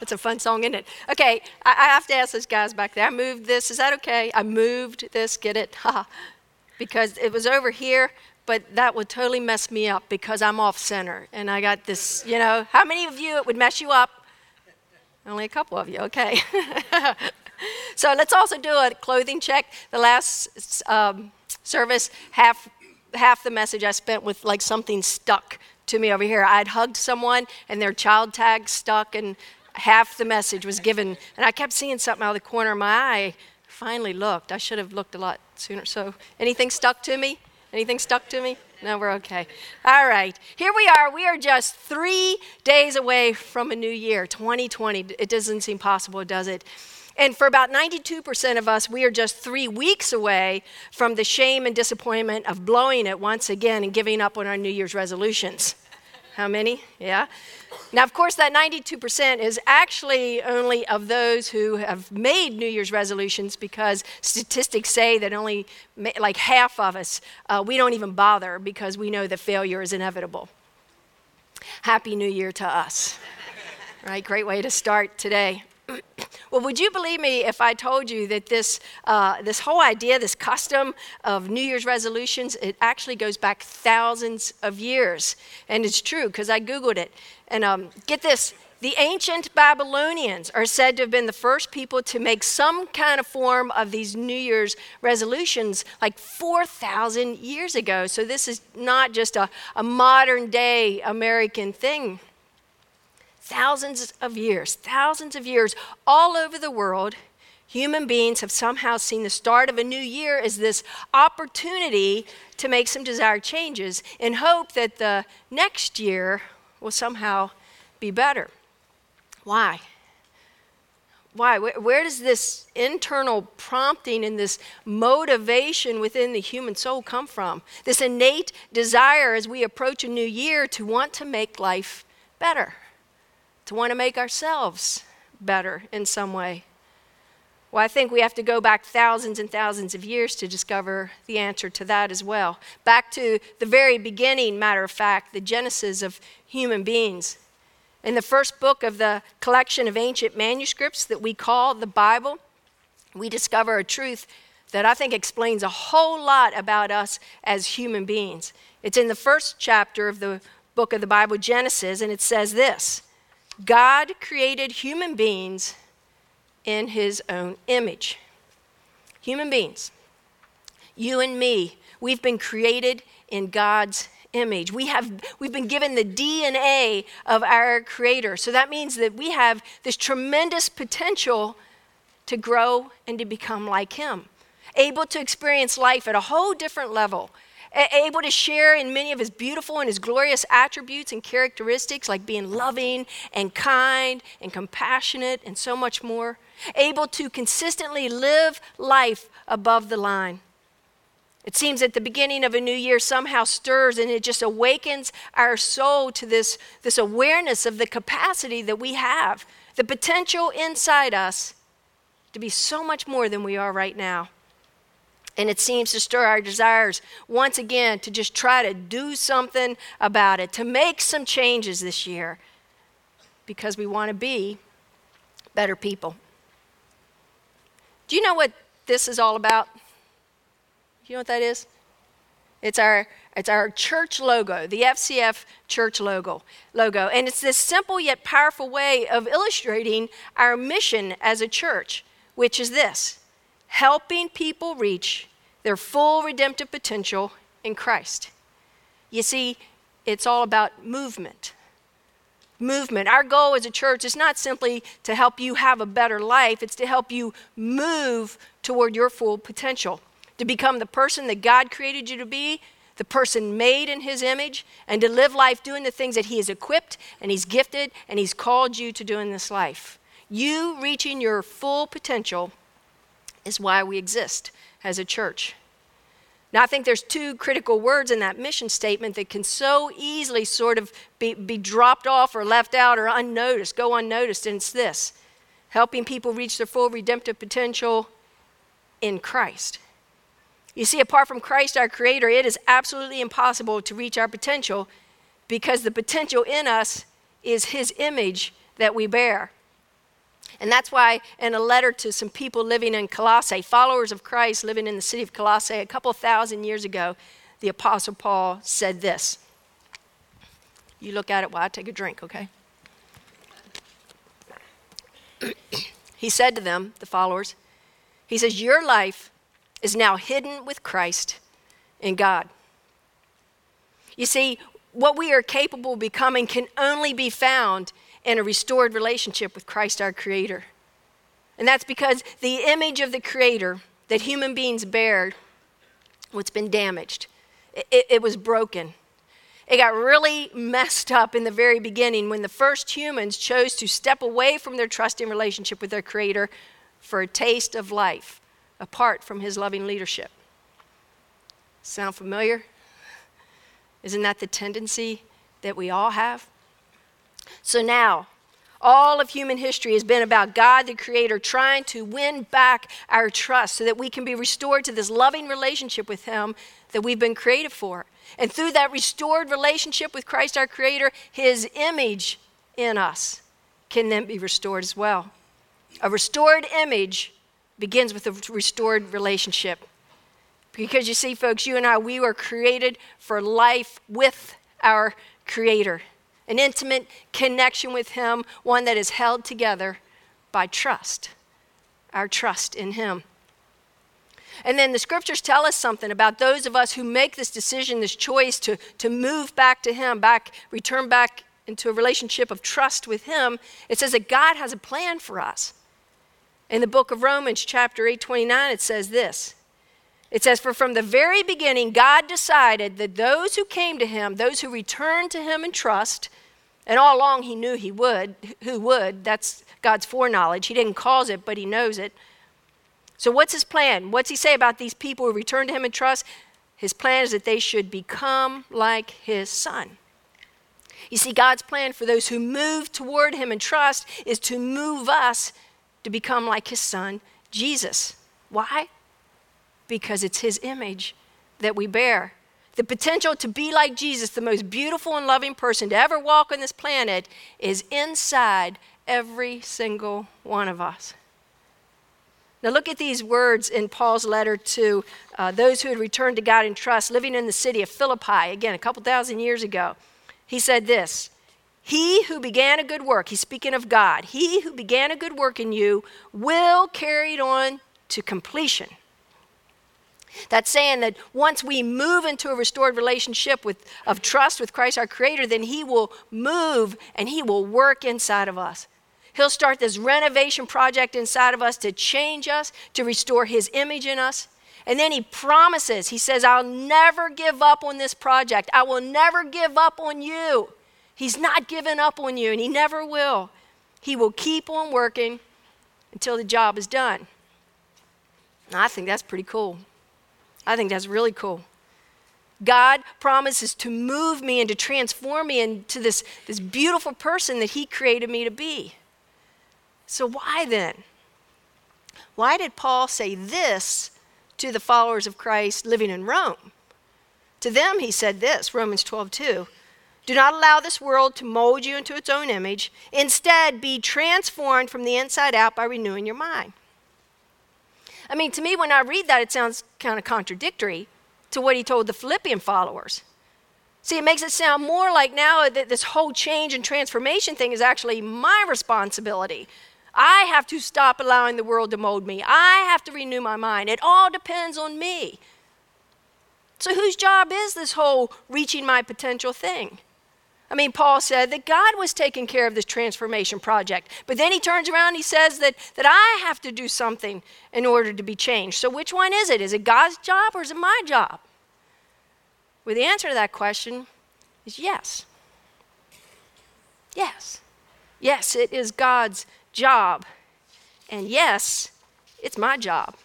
That's a fun song, isn't it? Okay, I, I have to ask those guys back there. I moved this. Is that okay? I moved this. Get it? Because it was over here, but that would totally mess me up because I'm off center and I got this. You know, how many of you it would mess you up? Only a couple of you. Okay. so let's also do a clothing check. The last um, service, half half the message I spent with like something stuck to me over here. I'd hugged someone and their child tag stuck, and half the message was given. And I kept seeing something out of the corner of my eye. Finally looked. I should have looked a lot sooner. So, anything stuck to me? Anything stuck to me? No, we're okay. All right. Here we are. We are just three days away from a new year, 2020. It doesn't seem possible, does it? And for about 92% of us, we are just three weeks away from the shame and disappointment of blowing it once again and giving up on our New Year's resolutions. How many? Yeah. Now, of course, that 92% is actually only of those who have made New Year's resolutions because statistics say that only like half of us, uh, we don't even bother because we know that failure is inevitable. Happy New Year to us. right? Great way to start today. Well, would you believe me if I told you that this, uh, this whole idea, this custom of New Year's resolutions, it actually goes back thousands of years? And it's true because I Googled it. And um, get this the ancient Babylonians are said to have been the first people to make some kind of form of these New Year's resolutions like 4,000 years ago. So this is not just a, a modern day American thing thousands of years, thousands of years, all over the world, human beings have somehow seen the start of a new year as this opportunity to make some desired changes in hope that the next year will somehow be better. Why? Why? Where, does this internal prompting and this motivation within the human soul come from? This innate desire as we approach a new year to want to make life better to want to make ourselves better in some way? Well, I think we have to go back thousands and thousands of years to discover the answer to that as well. Back to the very beginning, matter of fact, the genesis of human beings. In the first book of the collection of ancient manuscripts that we call the Bible, we discover a truth that I think explains a whole lot about us as human beings. It's in the first chapter of the book of the Bible, Genesis, and it says this God created human beings in his own image. Human beings, you and me, we've been created in God's image. We have we've been given the DNA of our creator. So that means that we have this tremendous potential to grow and to become like him. Able to experience life at a whole different level able to share in many of his beautiful and his glorious attributes and characteristics, like being loving and kind and compassionate and so much more. Able to consistently live life above the line. It seems that the beginning of a new year somehow stirs and it just awakens our soul to this, this awareness of the capacity that we have, the potential inside us to be so much more than we are right now. And it seems to stir our desires once again to just try to do something about it, to make some changes this year because we want to be better people. Do you know what this is all about? Do you know what that is? It's our it's our church logo, the FCF church logo. Logo, and it's this simple yet powerful way of illustrating our mission as a church, which is this: helping people reach their full redemptive potential in Christ. You see, it's all about movement. Movement. Our goal as a church is not simply to help you have a better life, it's to help you move toward your full potential, to become the person that God created you to be, the person made in His image, and to live life doing the things that He has equipped and He's gifted and He's called you to do in this life. You reaching your full potential is why we exist as a church. Now, I think there's two critical words in that mission statement that can so easily sort of be, be dropped off or left out or unnoticed, go unnoticed, and it's this helping people reach their full redemptive potential in Christ. You see, apart from Christ, our Creator, it is absolutely impossible to reach our potential because the potential in us is His image that we bear. And that's why, in a letter to some people living in Colossae, followers of Christ living in the city of Colossae a couple thousand years ago, the Apostle Paul said this. You look at it while I take a drink, okay? he said to them, the followers, he says, Your life is now hidden with Christ in God. You see, what we are capable of becoming can only be found in a restored relationship with Christ our Creator. And that's because the image of the Creator that human beings bear what's been damaged. It, it, was broken. It got really messed up in the very beginning when the first humans chose to step away from their trusting relationship with their Creator for a taste of life apart from His loving leadership. Sound familiar? Isn't that the tendency that we all have? So now, all of human history has been about God the Creator trying to win back our trust so that we can be restored to this loving relationship with Him that we've been created for. And through that restored relationship with Christ our Creator, His image in us can then be restored as well. A restored image begins with a restored relationship. Because you see, folks, you and I, we were created for life with our Creator an intimate connection with Him, one that is held together by trust, our trust in Him. And then the scriptures tell us something about those of us who make this decision, this choice to, to move back to Him, back, return back into a relationship of trust with Him. It says that God has a plan for us. In the book of Romans, chapter 8, 29, it says this it says, For from the very beginning, God decided that those who came to him, those who returned to him in trust, and all along he knew he would, who would, that's God's foreknowledge. He didn't cause it, but he knows it. So, what's his plan? What's he say about these people who return to him in trust? His plan is that they should become like his son. You see, God's plan for those who move toward him in trust is to move us to become like his son, Jesus. Why? Because it's His image that we bear. The potential to be like Jesus, the most beautiful and loving person to ever walk on this planet, is inside every single one of us. Now, look at these words in Paul's letter to uh, those who had returned to God in trust, living in the city of Philippi, again, a couple thousand years ago. He said this He who began a good work, he's speaking of God, he who began a good work in you will carry it on to completion that's saying that once we move into a restored relationship with, of trust with Christ our Creator, then He will move and He will work inside of us. He'll start this renovation project inside of us to change us, to restore His image in us. And then He promises, He says, I'll never give up on this project. I will never give up on you. He's not giving up on you, and He never will. He will keep on working until the job is done. I think that's pretty cool. I think that's really cool. God promises to move me and to transform me into this, this beautiful person that He created me to be. So, why then? Why did Paul say this to the followers of Christ living in Rome? To them, he said this Romans 12, 2. Do not allow this world to mold you into its own image. Instead, be transformed from the inside out by renewing your mind. I mean, to me, when I read that, it sounds kind of contradictory to what he told the Philippian followers. See, it makes it sound more like now that this whole change and transformation thing is actually my responsibility. I have to stop allowing the world to mold me. I have to renew my mind. It all depends on me. So, whose job is this whole reaching my potential thing? I mean, Paul said that God was taking care of this transformation project. But then he turns around and he says that, that I have to do something in order to be changed. So which one is it? Is it God's job or is it my job? Well, the answer to that question is yes. Yes. Yes, it is God's job. And yes, it's my job.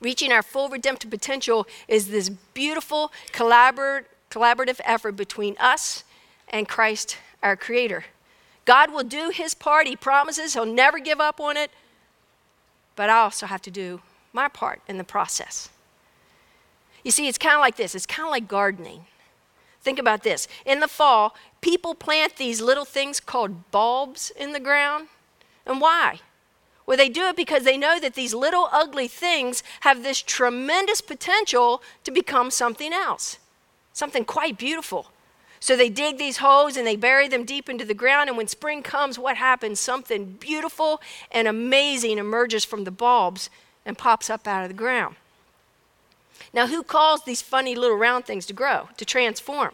Reaching our full redemptive potential is this beautiful collaborative collaborative effort between us and Christ, our Creator. God will do His part. He promises He'll never give up on it. But I also have to do my part in the process. You see, it's kind of like this it's kind of like gardening. Think about this. In the fall, people plant these little things called bulbs in the ground. And why? Well, they do it because they know that these little ugly things have this tremendous potential to become something else, something quite beautiful. So they dig these holes and they bury them deep into the ground. And when spring comes, what happens? Something beautiful and amazing emerges from the bulbs and pops up out of the ground. Now, who caused these funny little round things to grow, to transform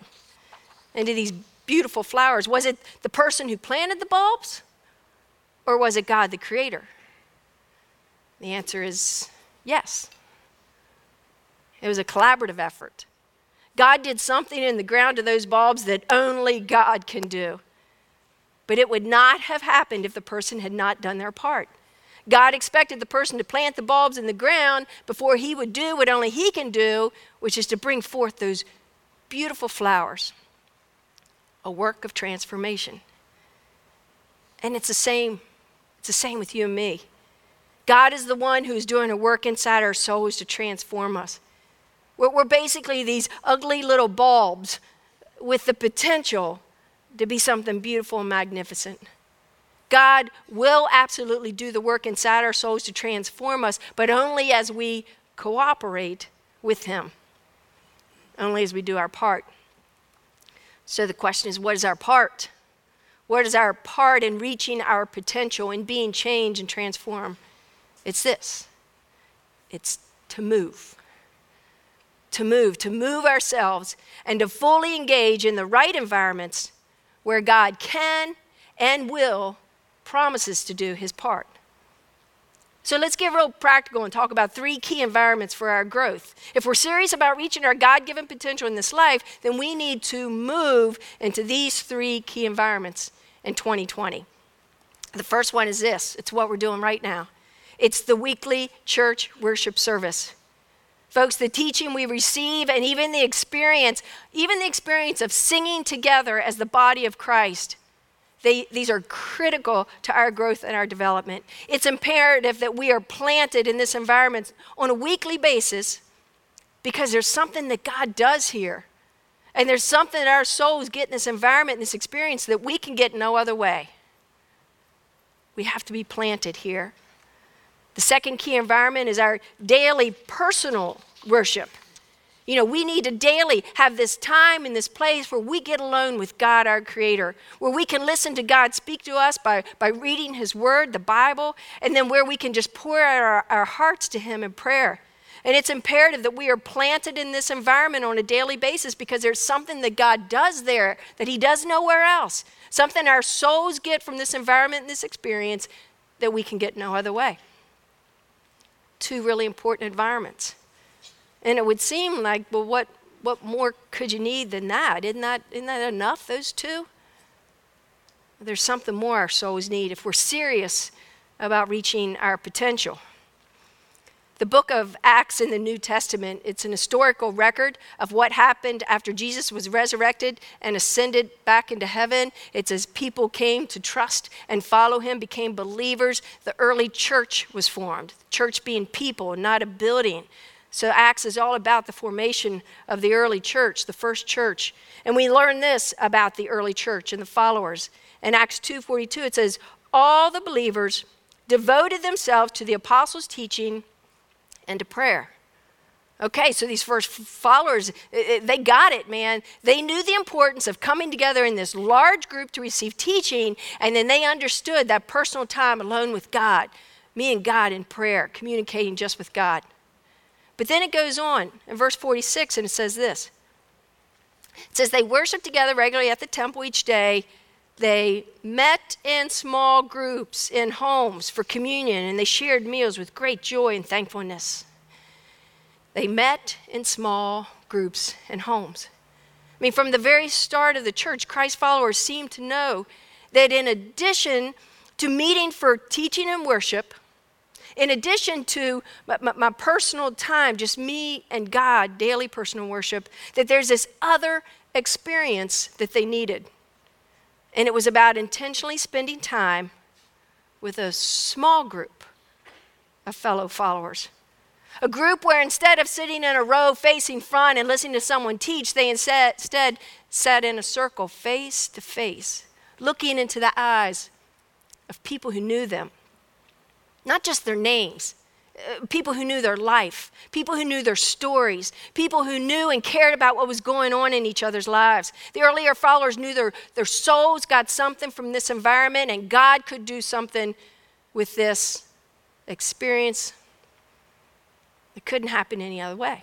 into these beautiful flowers? Was it the person who planted the bulbs? Or was it God, the creator? The answer is yes. It was a collaborative effort. God did something in the ground to those bulbs that only God can do. But it would not have happened if the person had not done their part. God expected the person to plant the bulbs in the ground before he would do what only he can do, which is to bring forth those beautiful flowers. A work of transformation. And it's the same it's the same with you and me. God is the one who's doing a work inside our souls to transform us. We're, basically these ugly little bulbs with the potential to be something beautiful and magnificent. God will absolutely do the work inside our souls to transform us, but only as we cooperate with Him, only as we do our part. So the question is what is our part? What is our part in reaching our potential, in being changed and transformed? It's this it's to move to move, to move ourselves, and to fully engage in the right environments where God can and will promises to do his part. So let's get real practical and talk about three key environments for our growth. If we're serious about reaching our God given potential in this life, then we need to move into these three key environments in 2020. The first one is this it's what we're doing right now. It's the weekly church worship service. Folks, the teaching we receive and even the experience, even the experience of singing together as the body of Christ, they, these are critical to our growth and our development. It's imperative that we are planted in this environment on a weekly basis because there's something that God does here. And there's something that our souls get in this environment, in this experience, that we can get no other way. We have to be planted here. The second key environment is our daily personal worship. You know, we need to daily have this time in this place where we get alone with God, our Creator, where we can listen to God speak to us by, by reading His Word, the Bible, and then where we can just pour out our, our hearts to Him in prayer. And it's imperative that we are planted in this environment on a daily basis because there's something that God does there that He does nowhere else. Something our souls get from this environment and this experience that we can get no other way two really important environments. And it would seem like, well, what, what more could you need than that? Isn't that, isn't that enough, those two? There's something more our souls need if we're serious about reaching our potential. The book of Acts in the New Testament, it's an historical record of what happened after Jesus was resurrected and ascended back into heaven. It's as people came to trust and follow him, became believers, the early church was formed. The church being people, not a building. So Acts is all about the formation of the early church, the first church. And we learn this about the early church and the followers. In Acts 2:42 it says all the believers devoted themselves to the apostles' teaching and to prayer. Okay, so these first followers, they got it, man. They knew the importance of coming together in this large group to receive teaching, and then they understood that personal time alone with God, me and God in prayer, communicating just with God. But then it goes on in verse 46, and it says this It says, They worshiped together regularly at the temple each day they met in small groups in homes for communion and they shared meals with great joy and thankfulness. They met in small groups and homes. I mean, from the very start of the church, Christ followers seemed to know that in addition to meeting for teaching and worship, in addition to my, my, my, personal time, just me and God, daily personal worship, that there's this other experience that they needed. And it was about intentionally spending time with a small group of fellow followers. A group where instead of sitting in a row facing front and listening to someone teach, they instead sat in a circle face to face, looking into the eyes of people who knew them. Not just their names, Uh, people who knew their life, people who knew their stories, people who knew and cared about what was going on in each other's lives. The earlier followers knew their, their souls got something from this environment, and God could do something with this experience it couldn't happen any other way.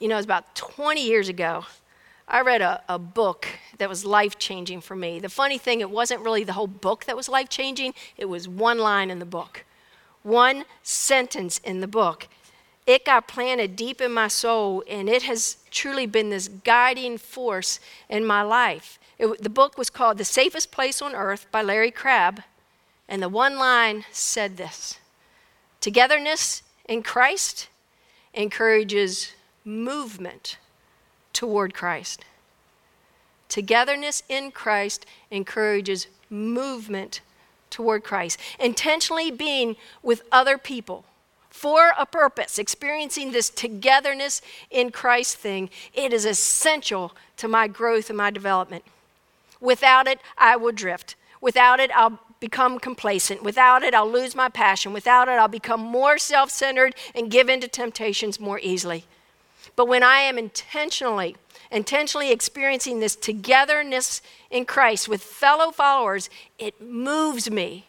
You know, it was about 20 years ago. I read a, a book that was life changing for me. The funny thing, it wasn't really the whole book that was life changing, it was one line in the book, one sentence in the book. It got planted deep in my soul, and it has truly been this guiding force in my life. It, the book was called The Safest Place on Earth by Larry Crabb, and the one line said this Togetherness in Christ encourages movement toward Christ. Togetherness in Christ encourages movement toward Christ. Intentionally being with other people for a purpose, experiencing this togetherness in Christ thing, it is essential to my growth and my development. Without it, I will drift. Without it, I'll become complacent. Without it, I'll lose my passion. Without it, I'll become more self centered and give in to temptations more easily. But when I am intentionally, intentionally experiencing this togetherness in Christ with fellow followers, it moves me.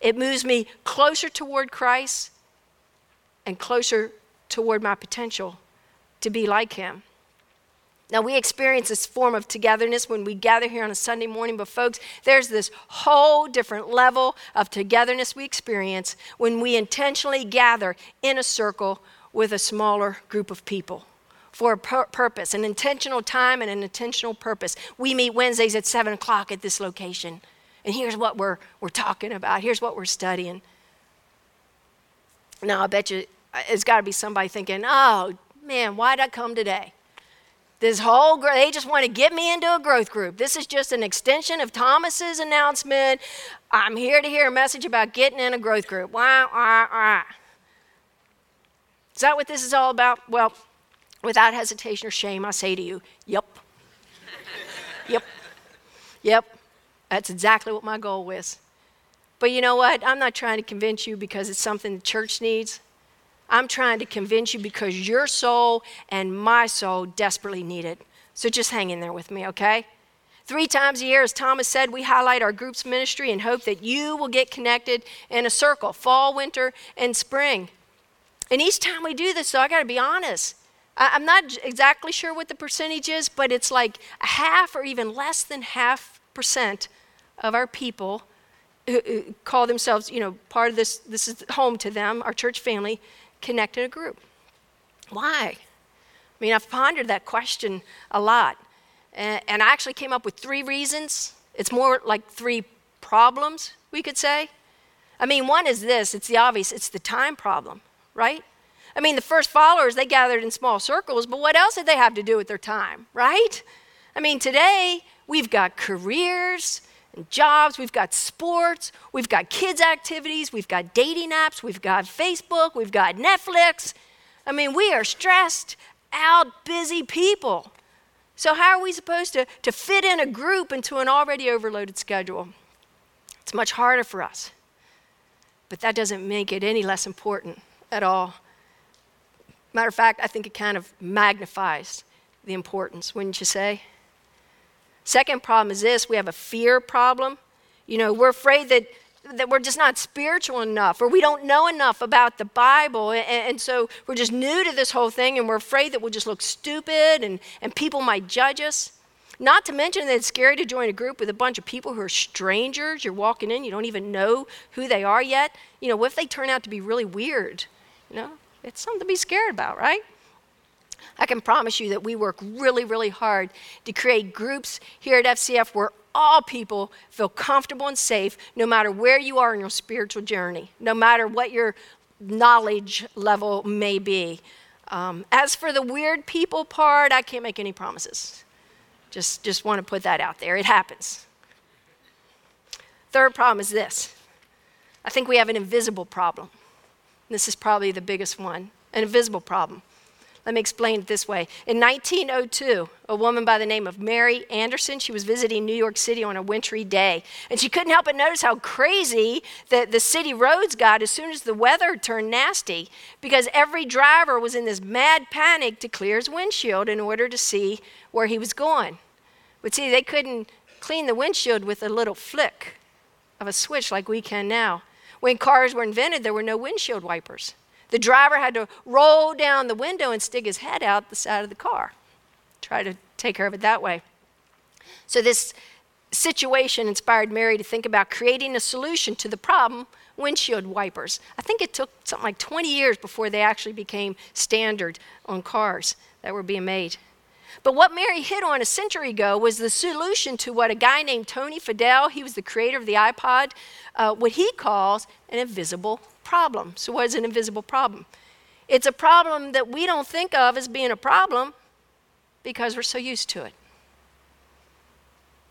It moves me closer toward Christ and closer toward my potential to be like Him. Now, we experience this form of togetherness when we gather here on a Sunday morning, but folks, there's this whole different level of togetherness we experience when we intentionally gather in a circle with a smaller group of people for a pur- purpose, an intentional time and an intentional purpose. We meet Wednesdays at 7 o'clock at this location, and here's what we're, we're talking about, here's what we're studying. Now, I bet you uh, it's got to be somebody thinking, oh, man, why'd I come today? This whole, they just want to get me into a growth group. This is just an extension of Thomas's announcement. I'm here to hear a message about getting in a growth group. Wah, wah. Is that what this is all about? Well, without hesitation or shame, I say to you, yep. yep. Yep. That's exactly what my goal was. But you know what? I'm not trying to convince you because it's something the church needs. I'm trying to convince you because your soul and my soul desperately need it. So just hang in there with me, okay? Three times a year, as Thomas said, we highlight our group's ministry and hope that you will get connected in a circle fall, winter, and spring. And each time we do this, so I got to be honest, I'm not exactly sure what the percentage is, but it's like a half or even less than half percent of our people who call themselves, you know, part of this, this is home to them, our church family, connect in a group. Why? I mean, I've pondered that question a lot. And, and I actually came up with three reasons. It's more like three problems, we could say. I mean, one is this it's the obvious, it's the time problem, right? I mean, the first followers, they gathered in small circles, but what else did they have to do with their time, right? I mean, today we've got careers, and jobs, we've got sports, we've got kids' activities, we've got dating apps, we've got Facebook, we've got Netflix. I mean, we are stressed out, busy people. So, how are we supposed to, to fit in a group into an already overloaded schedule? It's much harder for us. But that doesn't make it any less important at all. Matter of fact, I think it kind of magnifies the importance, wouldn't you say? Second problem is this we have a fear problem. You know, we're afraid that, that we're just not spiritual enough or we don't know enough about the Bible. And, and so we're just new to this whole thing and we're afraid that we'll just look stupid and, and people might judge us. Not to mention that it's scary to join a group with a bunch of people who are strangers. You're walking in, you don't even know who they are yet. You know, what if they turn out to be really weird? You know, it's something to be scared about, right? I can promise you that we work really, really hard to create groups here at FCF where all people feel comfortable and safe no matter where you are in your spiritual journey, no matter what your knowledge level may be. Um, as for the weird people part, I can't make any promises. Just, just want to put that out there. It happens. Third problem is this I think we have an invisible problem. This is probably the biggest one an invisible problem. Let me explain it this way. In 1902, a woman by the name of Mary Anderson, she was visiting New York City on a wintry day, and she couldn't help but notice how crazy the, the city roads got as soon as the weather turned nasty, because every driver was in this mad panic to clear his windshield in order to see where he was going. But see, they couldn't clean the windshield with a little flick of a switch like we can now. When cars were invented, there were no windshield wipers. The driver had to roll down the window and stick his head out the side of the car, try to take care of it that way. So, this situation inspired Mary to think about creating a solution to the problem windshield wipers. I think it took something like 20 years before they actually became standard on cars that were being made. But what Mary hit on a century ago was the solution to what a guy named Tony Fadell, he was the creator of the iPod, uh, what he calls an invisible problem. So, what is an invisible problem? It's a problem that we don't think of as being a problem because we're so used to it.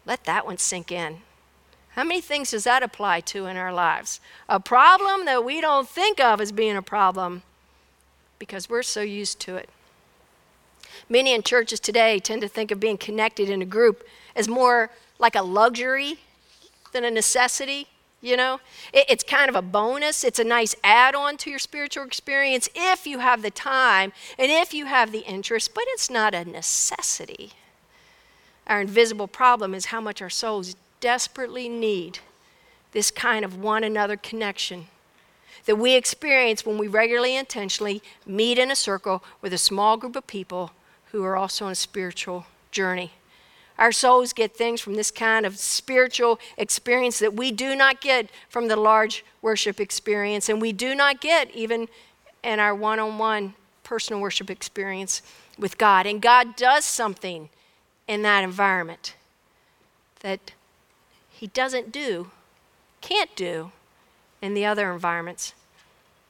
Let that one sink in. How many things does that apply to in our lives? A problem that we don't think of as being a problem because we're so used to it. Many in churches today tend to think of being connected in a group as more like a luxury than a necessity. You know, it, it's kind of a bonus. It's a nice add on to your spiritual experience if you have the time and if you have the interest, but it's not a necessity. Our invisible problem is how much our souls desperately need this kind of one another connection that we experience when we regularly intentionally meet in a circle with a small group of people who are also on a spiritual journey. Our souls get things from this kind of spiritual experience that we do not get from the large worship experience, and we do not get even in our one on one personal worship experience with God. And God does something in that environment that He doesn't do, can't do in the other environments.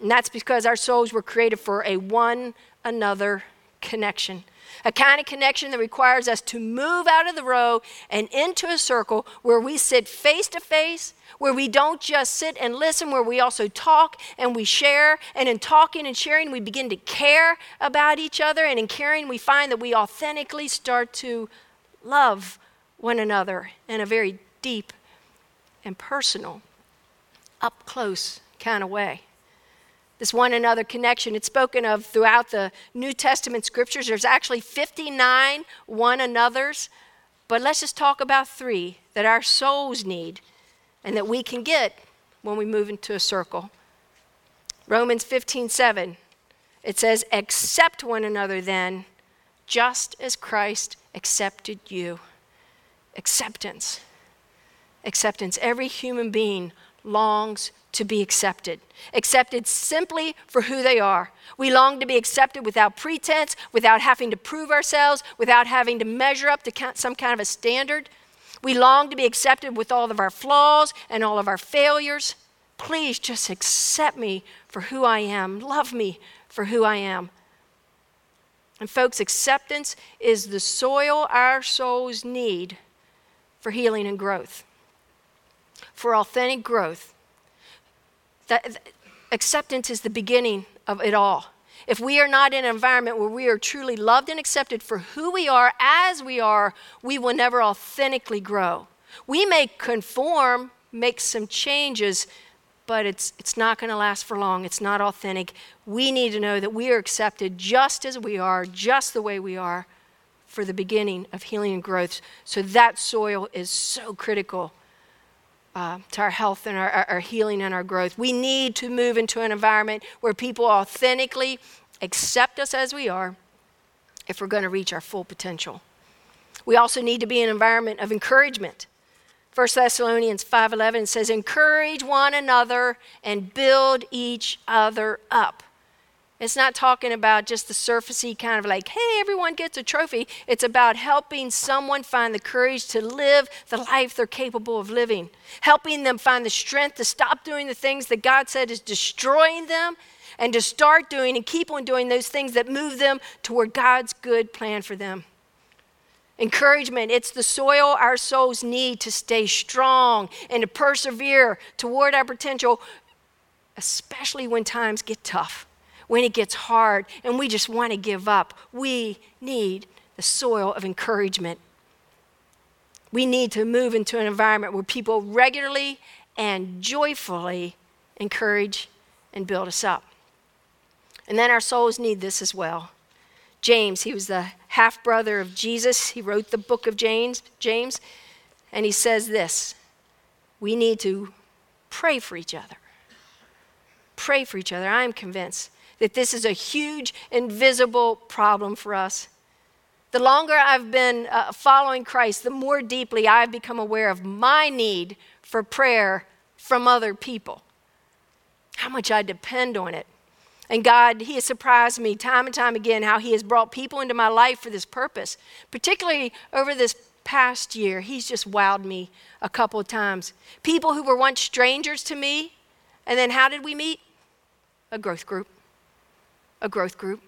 And that's because our souls were created for a one another connection a kind of connection that requires us to move out of the row and into a circle where we sit face to face, where we don't just sit and listen, where we also talk and we share. And in talking and sharing, we begin to care about each other. And in caring, we find that we authentically start to love one another in a very deep and personal, up close kind of way this one another connection. It's spoken of throughout the New Testament scriptures. There's actually 59 one another's, but let's just talk about three that our souls need and that we can get when we move into a circle. Romans 15 7, it says, Accept one another then, just as Christ accepted you. Acceptance. Acceptance. Every human being longs to be accepted, accepted simply for who they are. We long to be accepted without pretense, without having to prove ourselves, without having to measure up to some kind of a standard. We long to be accepted with all of our flaws and all of our failures. Please just accept me for who I am. Love me for who I am. And, folks, acceptance is the soil our souls need for healing and growth. For authentic growth, that, acceptance is the beginning of it all. If we are not in an environment where we are truly loved and accepted for who we are as we are, we will never authentically grow. We may conform, make some changes, but it's, it's not going to last for long. It's not authentic. We need to know that we are accepted just as we are, just the way we are, for the beginning of healing and growth. So that soil is so critical uh, to our health and our, our healing and our growth. We need to move into an environment where people authentically accept us as we are if we're going to reach our full potential. We also need to be in an environment of encouragement. 1 Thessalonians 5:11 says encourage one another and build each other up. It's not talking about just the surfacey kind of like, hey, everyone gets a trophy. It's about helping someone find the courage to live the life they're capable of living, helping them find the strength to stop doing the things that God said is destroying them and to start doing and keep on doing those things that move them toward God's good plan for them. Encouragement, it's the soil our souls need to stay strong and to persevere toward our potential especially when times get tough, when it gets hard, and we just want to give up. We need the soil of encouragement. We need to move into an environment where people regularly and joyfully encourage and build us up. And then our souls need this as well. James, he was the half brother of Jesus. He wrote the book of James, James, and he says this we need to pray for each other. Pray for each other. I am convinced that this is a huge, invisible problem for us. The longer I've been uh, following Christ, the more deeply I've become aware of my need for prayer from other people. How much I depend on it. And God, He has surprised me time and time again how He has brought people into my life for this purpose. Particularly over this past year, He's just wowed me a couple of times. People who were once strangers to me, and then how did we meet? A growth group. A growth group.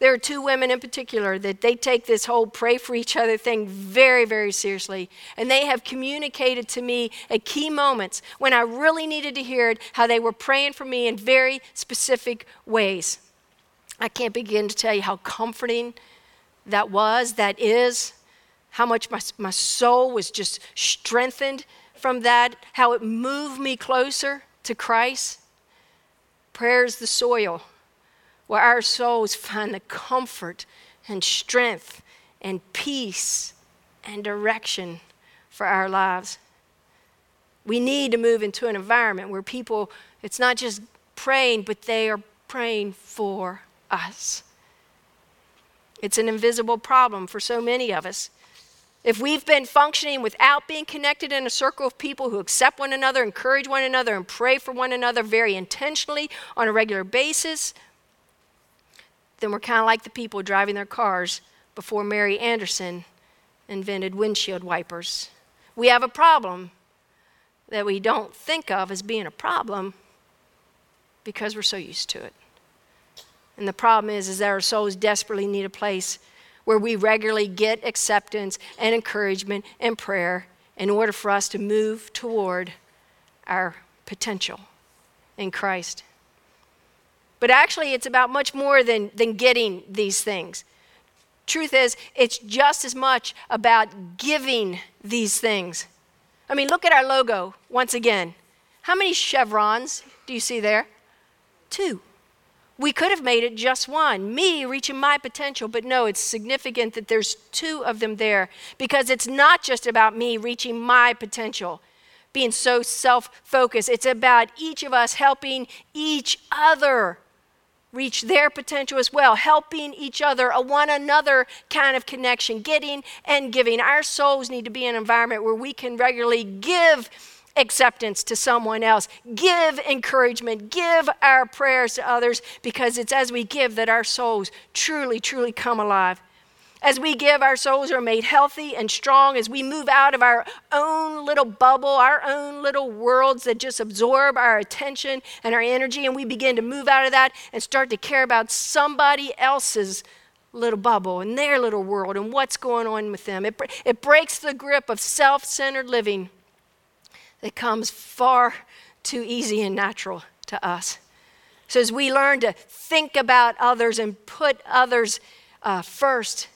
There are two women in particular that they take this whole pray for each other thing very, very seriously. And they have communicated to me at key moments when I really needed to hear it, how they were praying for me in very specific ways. I can't begin to tell you how comforting that was, that is, how much my, my soul was just strengthened from that, how it moved me closer to Christ. Prayer is the soil where our souls find the comfort and strength and peace and direction for our lives. We need to move into an environment where people, it's not just praying, but they are praying for us. It's an invisible problem for so many of us. If we've been functioning without being connected in a circle of people who accept one another, encourage one another, and pray for one another very intentionally on a regular basis, then we're kind of like the people driving their cars before Mary Anderson invented windshield wipers. We have a problem that we don't think of as being a problem because we're so used to it. And the problem is, is that our souls desperately need a place where we regularly get acceptance and encouragement and prayer in order for us to move toward our potential in Christ. But actually, it's about much more than, than getting these things. Truth is, it's just as much about giving these things. I mean, look at our logo once again. How many chevrons do you see there? Two. We could have made it just one, me reaching my potential, but no, it's significant that there's two of them there because it's not just about me reaching my potential, being so self focused. It's about each of us helping each other reach their potential as well, helping each other, a one another kind of connection, getting and giving. Our souls need to be in an environment where we can regularly give acceptance to someone else, give encouragement, give our prayers to others, because it's as we give that our souls truly, truly come alive. As we give, our souls are made healthy and strong. As we move out of our own little bubble, our own little worlds that just absorb our attention and our energy, and we begin to move out of that and start to care about somebody else's little bubble and their little world and what's going on with them. It, it breaks the grip of self centered living that comes far too easy and natural to us. So, as we learn to think about others and put others uh, first,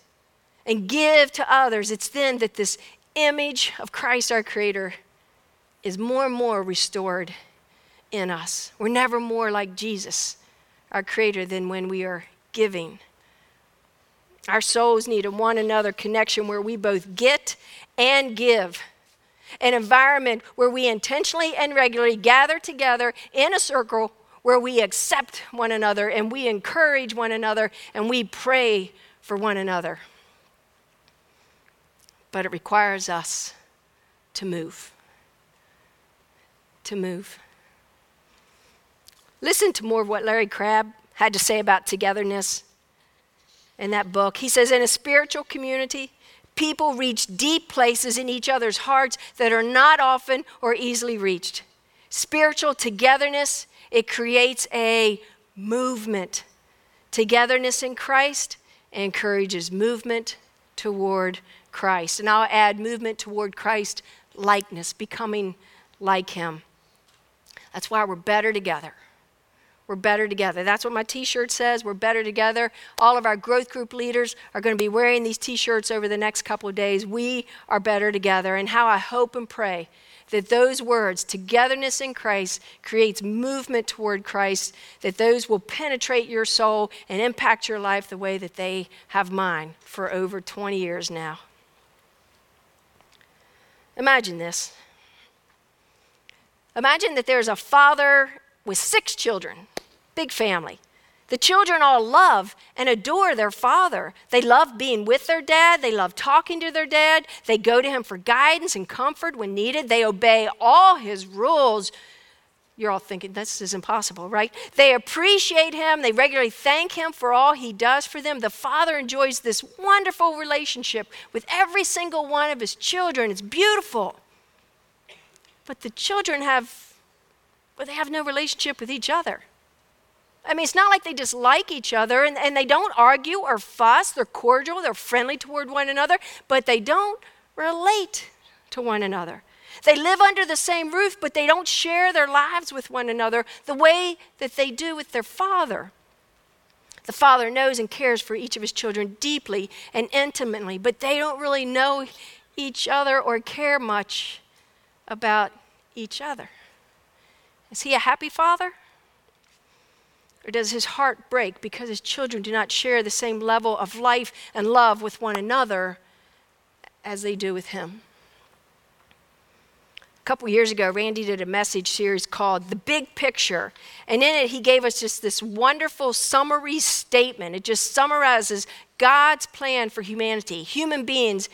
and give to others, it's then that this image of Christ our Creator is more and more restored in us. We're never more like Jesus, our Creator, than when we are giving. Our souls need a one another connection where we both get and give. An environment where we intentionally and regularly gather together in a circle where we accept one another and we encourage one another and we pray for one another but it requires us to move. To move. Listen to more of what Larry Crabb had to say about togetherness in that book. He says, In a spiritual community, people reach deep places in each other's hearts that are not often or easily reached. Spiritual togetherness, it creates a movement. Togetherness in Christ encourages movement toward Christ. And I'll add movement toward Christ likeness, becoming like him. That's why we're better together. We're better together. That's what my t shirt says. We're better together. All of our growth group leaders are going to be wearing these t shirts over the next couple of days. We are better together. And how I hope and pray that those words, togetherness in Christ, creates movement toward Christ, that those will penetrate your soul and impact your life the way that they have mine for over 20 years now. Imagine this. Imagine that there's a father with six children, big family. The children all love and adore their father. They love being with their dad. They love talking to their dad. They go to him for guidance and comfort when needed. They obey all his rules. You're all thinking, this is impossible, right? They appreciate him. They regularly thank him for all he does for them. The father enjoys this wonderful relationship with every single one of his children. It's beautiful. But the children have, well, they have no relationship with each other. I mean, it's not like they dislike each other and, and they don't argue or fuss. They're cordial, they're friendly toward one another, but they don't relate to one another. They live under the same roof, but they don't share their lives with one another the way that they do with their father. The father knows and cares for each of his children deeply and intimately, but they don't really know each other or care much about each other. Is he a happy father? Or does his heart break because his children do not share the same level of life and love with one another as they do with him? A couple years ago, Randy did a message series called The Big Picture. And in it, he gave us just this wonderful summary statement. It just summarizes God's plan for humanity, human beings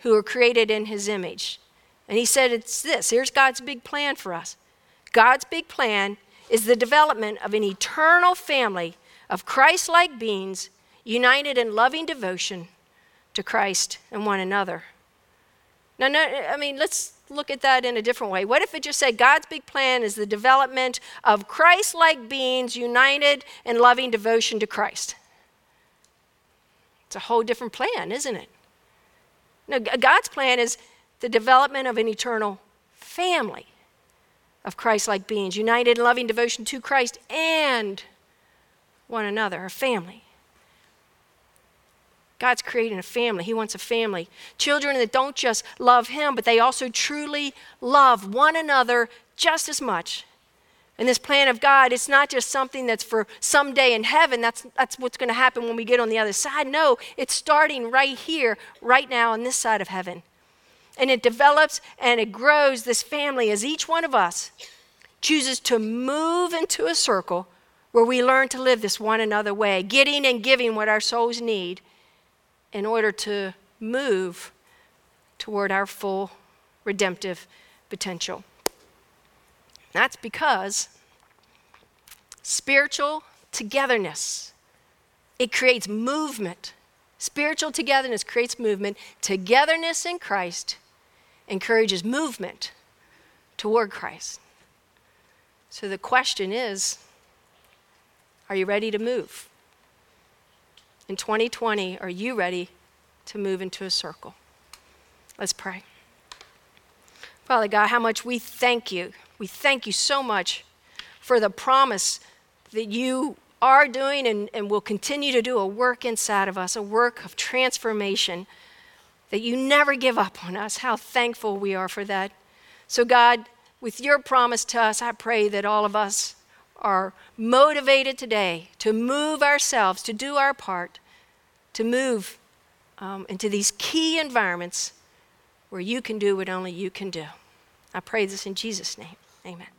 who are created in his image. And he said, It's this here's God's big plan for us. God's big plan is the development of an eternal family of Christ like beings united in loving devotion to Christ and one another. Now, no, I mean, let's look at that in a different way. What if it just said God's big plan is the development of Christ like beings united in loving devotion to Christ? It's a whole different plan, isn't it? No, God's plan is the development of an eternal family of Christ like beings, united in loving devotion to Christ and one another, a family. God's creating a family. He wants a family. Children that don't just love Him, but they also truly love one another just as much. And this plan of God, it's not just something that's for someday in heaven. That's, that's what's going to happen when we get on the other side. No, it's starting right here, right now, on this side of heaven. And it develops and it grows this family as each one of us chooses to move into a circle where we learn to live this one another way, getting and giving what our souls need in order to move toward our full redemptive potential. That's because spiritual togetherness it creates movement. Spiritual togetherness creates movement. Togetherness in Christ encourages movement toward Christ. So the question is are you ready to move? In 2020, are you ready to move into a circle? Let's pray. Father God, how much we thank you. We thank you so much for the promise that you are doing and, and will continue to do a work inside of us, a work of transformation that you never give up on us. How thankful we are for that. So, God, with your promise to us, I pray that all of us are motivated today to move ourselves, to do our part, to move um, into these key environments where you can do what only you can do. I pray this in Jesus' name. Amen.